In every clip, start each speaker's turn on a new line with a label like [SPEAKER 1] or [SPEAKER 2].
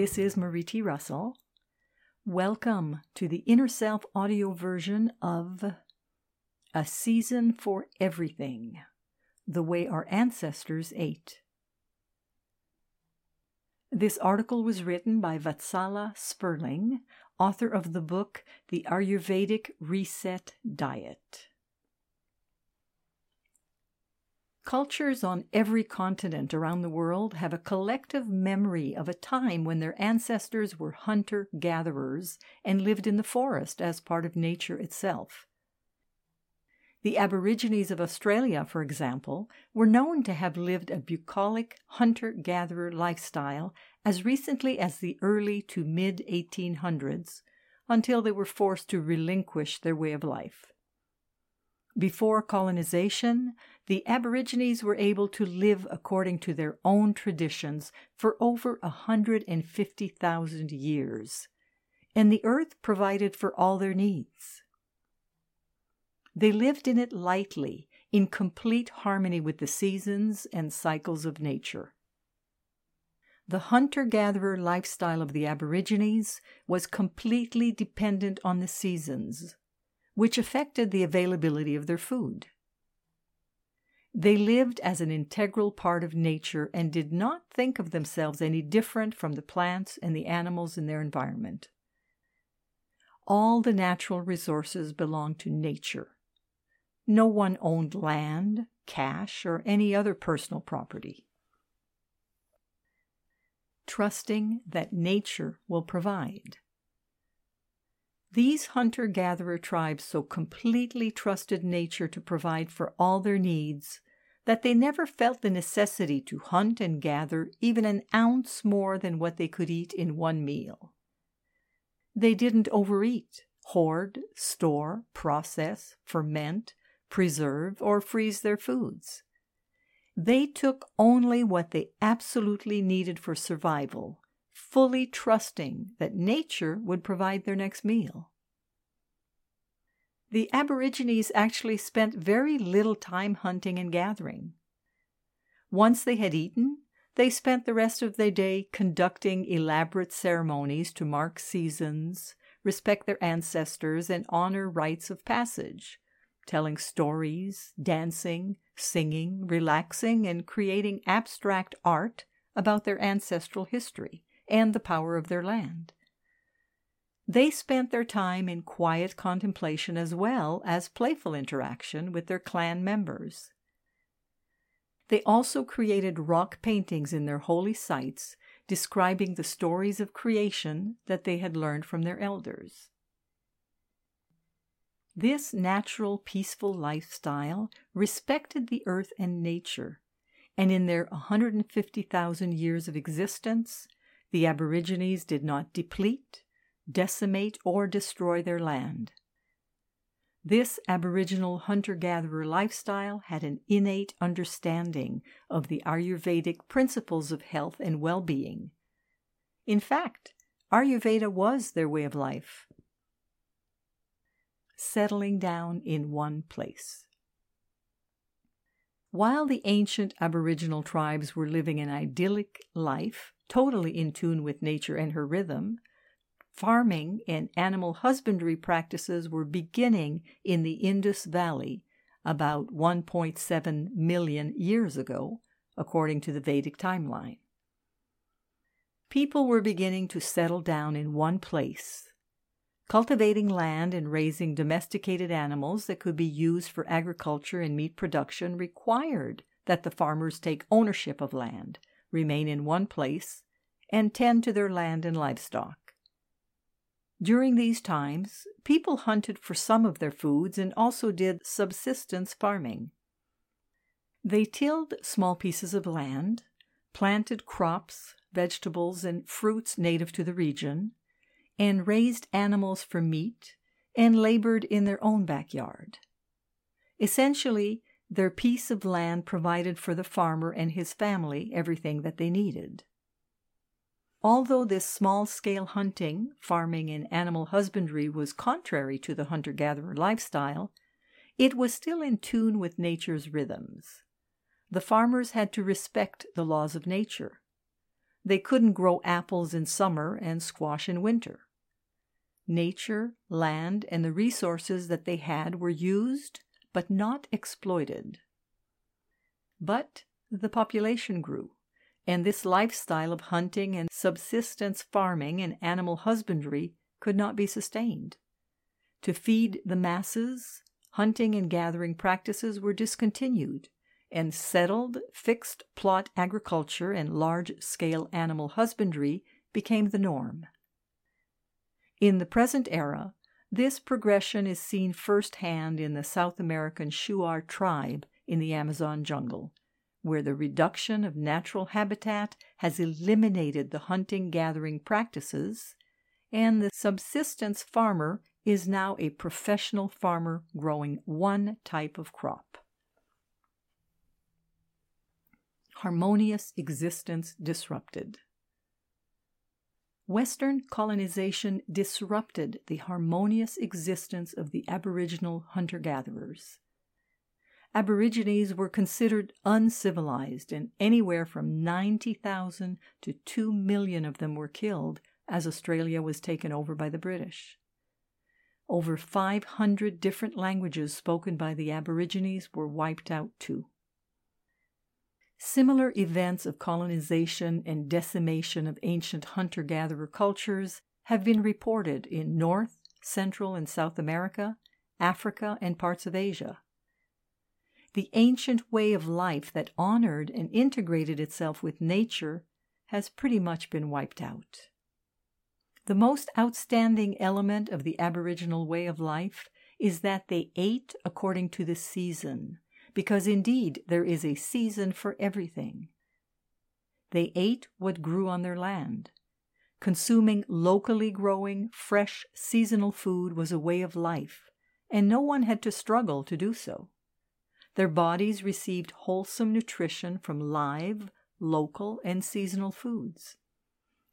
[SPEAKER 1] This is Marie T. Russell. Welcome to the Inner Self audio version of A Season for Everything The Way Our Ancestors Ate. This article was written by Vatsala Sperling, author of the book The Ayurvedic Reset Diet. Cultures on every continent around the world have a collective memory of a time when their ancestors were hunter gatherers and lived in the forest as part of nature itself. The Aborigines of Australia, for example, were known to have lived a bucolic hunter gatherer lifestyle as recently as the early to mid 1800s until they were forced to relinquish their way of life. Before colonization, the Aborigines were able to live according to their own traditions for over a 150,000 years, and the earth provided for all their needs. They lived in it lightly, in complete harmony with the seasons and cycles of nature. The hunter gatherer lifestyle of the Aborigines was completely dependent on the seasons, which affected the availability of their food. They lived as an integral part of nature and did not think of themselves any different from the plants and the animals in their environment. All the natural resources belonged to nature. No one owned land, cash, or any other personal property. Trusting that nature will provide. These hunter gatherer tribes so completely trusted nature to provide for all their needs that they never felt the necessity to hunt and gather even an ounce more than what they could eat in one meal. They didn't overeat, hoard, store, process, ferment, preserve, or freeze their foods. They took only what they absolutely needed for survival fully trusting that nature would provide their next meal. The Aborigines actually spent very little time hunting and gathering. Once they had eaten, they spent the rest of their day conducting elaborate ceremonies to mark seasons, respect their ancestors, and honor rites of passage, telling stories, dancing, singing, relaxing, and creating abstract art about their ancestral history and the power of their land. They spent their time in quiet contemplation as well as playful interaction with their clan members. They also created rock paintings in their holy sites describing the stories of creation that they had learned from their elders. This natural, peaceful lifestyle respected the earth and nature, and in their 150,000 years of existence, the Aborigines did not deplete, decimate, or destroy their land. This Aboriginal hunter gatherer lifestyle had an innate understanding of the Ayurvedic principles of health and well being. In fact, Ayurveda was their way of life. Settling down in one place. While the ancient Aboriginal tribes were living an idyllic life, totally in tune with nature and her rhythm, farming and animal husbandry practices were beginning in the Indus Valley about 1.7 million years ago, according to the Vedic timeline. People were beginning to settle down in one place, cultivating land and raising domesticated animals that could be used for agriculture and meat production required that the farmers take ownership of land remain in one place, and tend to their land and livestock. During these times, people hunted for some of their foods and also did subsistence farming. They tilled small pieces of land, planted crops, vegetables, and fruits native to the region, and raised animals for meat and labored in their own backyard. Essentially, their piece of land provided for the farmer and his family everything that they needed. Although this small scale hunting, farming, and animal husbandry was contrary to the hunter gatherer lifestyle, it was still in tune with nature's rhythms. The farmers had to respect the laws of nature. they couldn't grow apples in summer and squash in winter. Nature, land, and the resources that they had were used but not exploited. But the population grew, and this lifestyle of hunting and subsistence farming and animal husbandry could not be sustained. To feed the masses, hunting and gathering practices were discontinued, and settled, fixed plot agriculture and large scale animal husbandry became the norm. In the present era, this progression is seen firsthand in the South American Shuar tribe in the Amazon jungle, where the reduction of natural habitat has eliminated the hunting gathering practices, and the subsistence farmer is now a professional farmer growing one type of crop. Harmonious existence disrupted. Western colonization disrupted the harmonious existence of the Aboriginal hunter gatherers. Aborigines were considered uncivilized, and anywhere from 90,000 to 2 million of them were killed as Australia was taken over by the British. Over 500 different languages spoken by the Aborigines were wiped out too. Similar events of colonization and decimation of ancient hunter gatherer cultures have been reported in North, Central, and South America, Africa, and parts of Asia. The ancient way of life that honored and integrated itself with nature has pretty much been wiped out. The most outstanding element of the Aboriginal way of life is that they ate according to the season because indeed there is a season for everything. They ate what grew on their land. Consuming locally growing, fresh, seasonal food was a way of life, and no one had to struggle to do so. Their bodies received wholesome nutrition from live, local, and seasonal foods.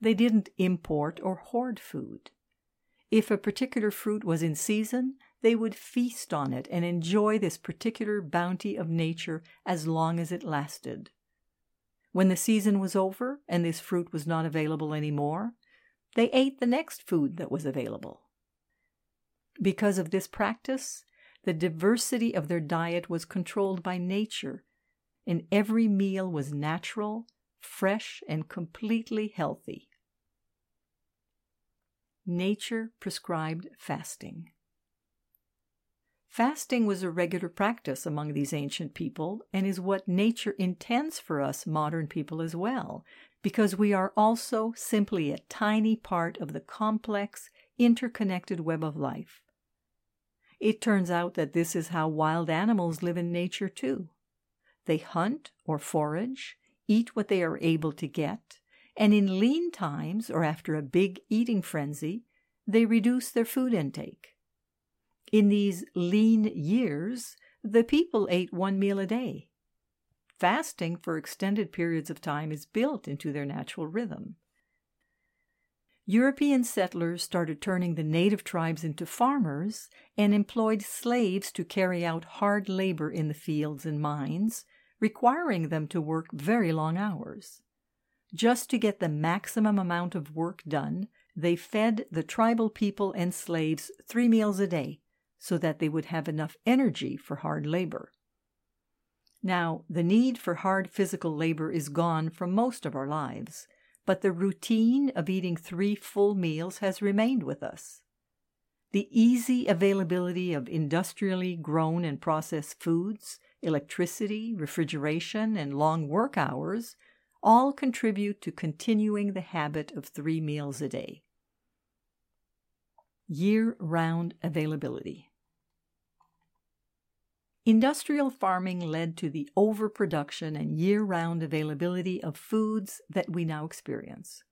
[SPEAKER 1] They didn't import or hoard food. If a particular fruit was in season, they would feast on it and enjoy this particular bounty of nature as long as it lasted. When the season was over and this fruit was not available any more, they ate the next food that was available. Because of this practice, the diversity of their diet was controlled by nature, and every meal was natural, fresh, and completely healthy. Nature prescribed fasting. Fasting was a regular practice among these ancient people and is what nature intends for us modern people as well, because we are also simply a tiny part of the complex, interconnected web of life. It turns out that this is how wild animals live in nature too. They hunt or forage, eat what they are able to get, and in lean times or after a big eating frenzy, they reduce their food intake. In these lean years, the people ate one meal a day. Fasting for extended periods of time is built into their natural rhythm. European settlers started turning the native tribes into farmers and employed slaves to carry out hard labor in the fields and mines, requiring them to work very long hours. Just to get the maximum amount of work done, they fed the tribal people and slaves three meals a day, so that they would have enough energy for hard labor. Now, the need for hard physical labor is gone from most of our lives, but the routine of eating three full meals has remained with us. The easy availability of industrially grown and processed foods, electricity, refrigeration, and long work hours all contribute to continuing the habit of three meals a day. Year round availability. Industrial farming led to the overproduction and year round availability of foods that we now experience.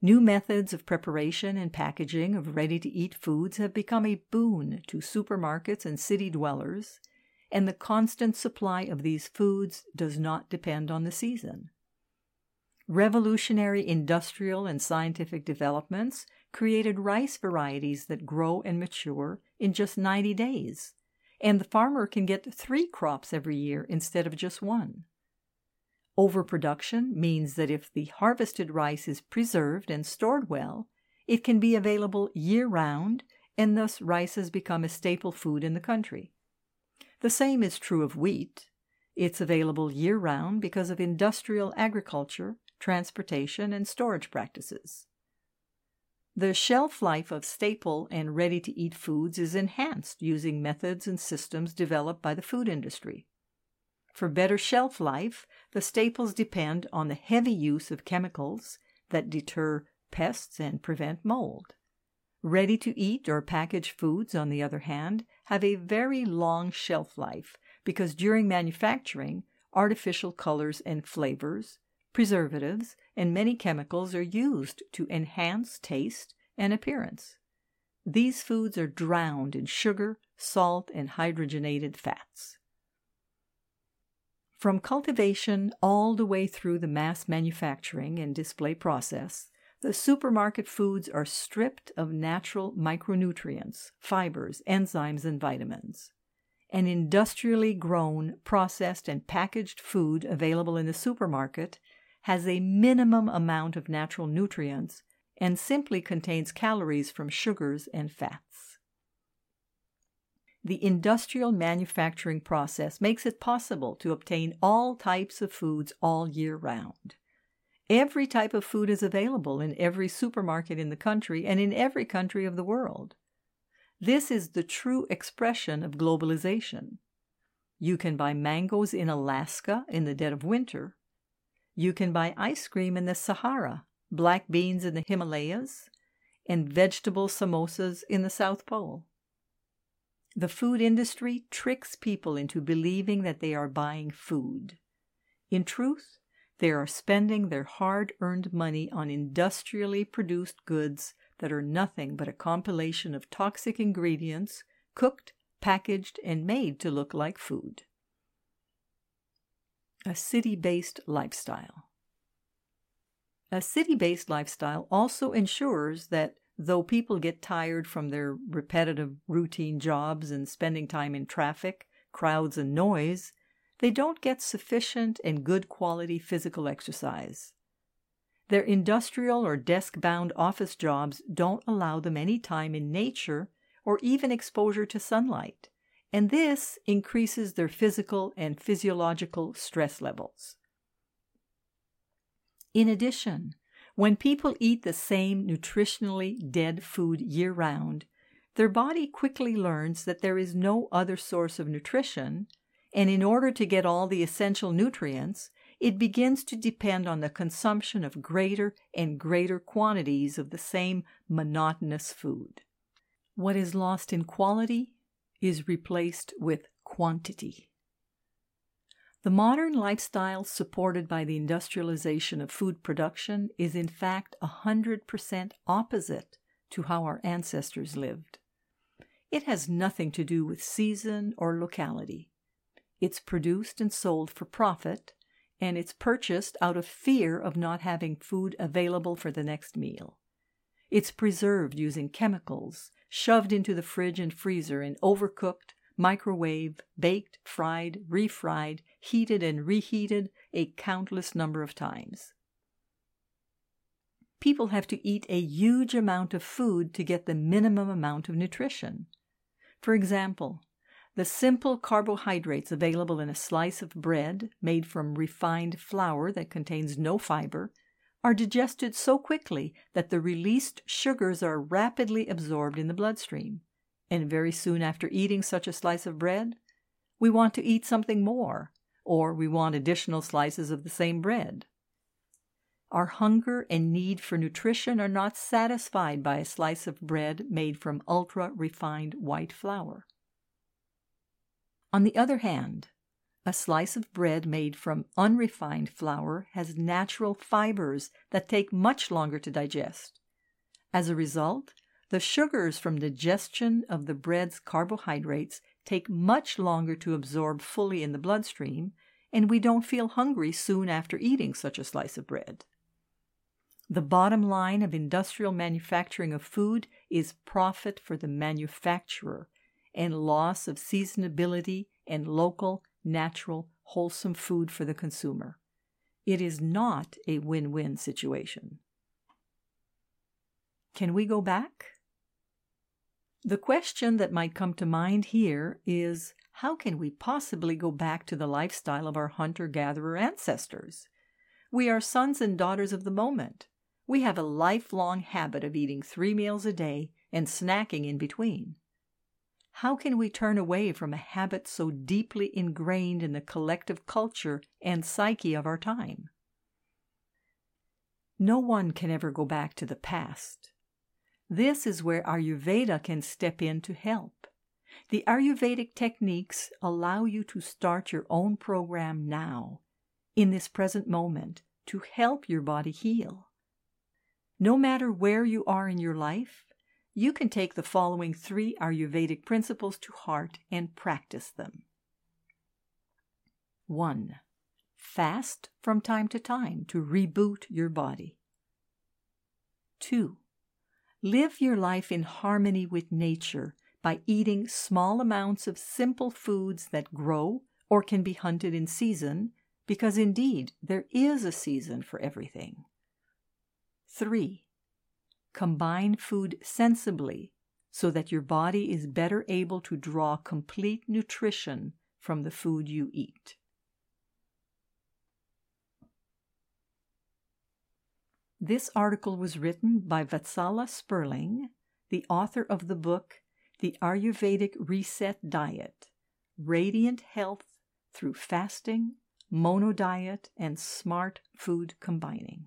[SPEAKER 1] New methods of preparation and packaging of ready to eat foods have become a boon to supermarkets and city dwellers, and the constant supply of these foods does not depend on the season. Revolutionary industrial and scientific developments created rice varieties that grow and mature in just 90 days and the farmer can get three crops every year instead of just one. Overproduction means that if the harvested rice is preserved and stored well, it can be available year round, and thus rice has become a staple food in the country. The same is true of wheat. It's available year round because of industrial agriculture, transportation, and storage practices. The shelf life of staple and ready to eat foods is enhanced using methods and systems developed by the food industry. For better shelf life, the staples depend on the heavy use of chemicals that deter pests and prevent mold. Ready to eat or packaged foods, on the other hand, have a very long shelf life because during manufacturing, artificial colors and flavors, preservatives, and many chemicals are used to enhance taste and appearance. These foods are drowned in sugar, salt, and hydrogenated fats. From cultivation all the way through the mass manufacturing and display process, the supermarket foods are stripped of natural micronutrients, fibers, enzymes, and vitamins. An industrially grown, processed, and packaged food available in the supermarket has a minimum amount of natural nutrients and simply contains calories from sugars and fats. The industrial manufacturing process makes it possible to obtain all types of foods all year round. Every type of food is available in every supermarket in the country and in every country of the world. This is the true expression of globalization. You can buy mangoes in Alaska in the dead of winter you can buy ice cream in the Sahara, black beans in the Himalayas, and vegetable samosas in the South Pole. The food industry tricks people into believing that they are buying food. In truth, they are spending their hard earned money on industrially produced goods that are nothing but a compilation of toxic ingredients cooked, packaged, and made to look like food a city based lifestyle. A city based lifestyle also ensures that though people get tired from their repetitive routine jobs and spending time in traffic, crowds, and noise, they don't get sufficient and good quality physical exercise. Their industrial or desk bound office jobs don't allow them any time in nature or even exposure to sunlight and this increases their physical and physiological stress levels. In addition, when people eat the same nutritionally dead food year round, their body quickly learns that there is no other source of nutrition, and in order to get all the essential nutrients, it begins to depend on the consumption of greater and greater quantities of the same monotonous food. What is lost in quality is replaced with quantity. The modern lifestyle supported by the industrialization of food production is in fact 100% opposite to how our ancestors lived. It has nothing to do with season or locality. It's produced and sold for profit, and it's purchased out of fear of not having food available for the next meal. It's preserved using chemicals, shoved into the fridge and freezer and overcooked, microwaved, baked, fried, refried, heated, and reheated a countless number of times. People have to eat a huge amount of food to get the minimum amount of nutrition. For example, the simple carbohydrates available in a slice of bread made from refined flour that contains no fiber are digested so quickly that the released sugars are rapidly absorbed in the bloodstream. And very soon after eating such a slice of bread, we want to eat something more, or we want additional slices of the same bread. Our hunger and need for nutrition are not satisfied by a slice of bread made from ultra refined white flour. On the other hand, a slice of bread made from unrefined flour has natural fibers that take much longer to digest. As a result, the sugars from digestion of the bread's carbohydrates take much longer to absorb fully in the bloodstream, and we don't feel hungry soon after eating such a slice of bread. The bottom line of industrial manufacturing of food is profit for the manufacturer and loss of seasonability and local natural, wholesome food for the consumer. It is not a win win situation. Can we go back? The question that might come to mind here is how can we possibly go back to the lifestyle of our hunter gatherer ancestors? We are sons and daughters of the moment. We have a lifelong habit of eating three meals a day and snacking in between. How can we turn away from a habit so deeply ingrained in the collective culture and psyche of our time? No one can ever go back to the past. This is where Ayurveda can step in to help. The Ayurvedic techniques allow you to start your own program now, in this present moment, to help your body heal. No matter where you are in your life, you can take the following three Ayurvedic principles to heart and practice them. 1. Fast from time to time to reboot your body. 2. Live your life in harmony with nature by eating small amounts of simple foods that grow or can be hunted in season, because indeed there is a season for everything. 3. Combine food sensibly so that your body is better able to draw complete nutrition from the food you eat. This article was written by Vatsala Sperling, the author of the book The Ayurvedic Reset Diet Radiant Health Through Fasting, Mono Diet, and Smart Food Combining.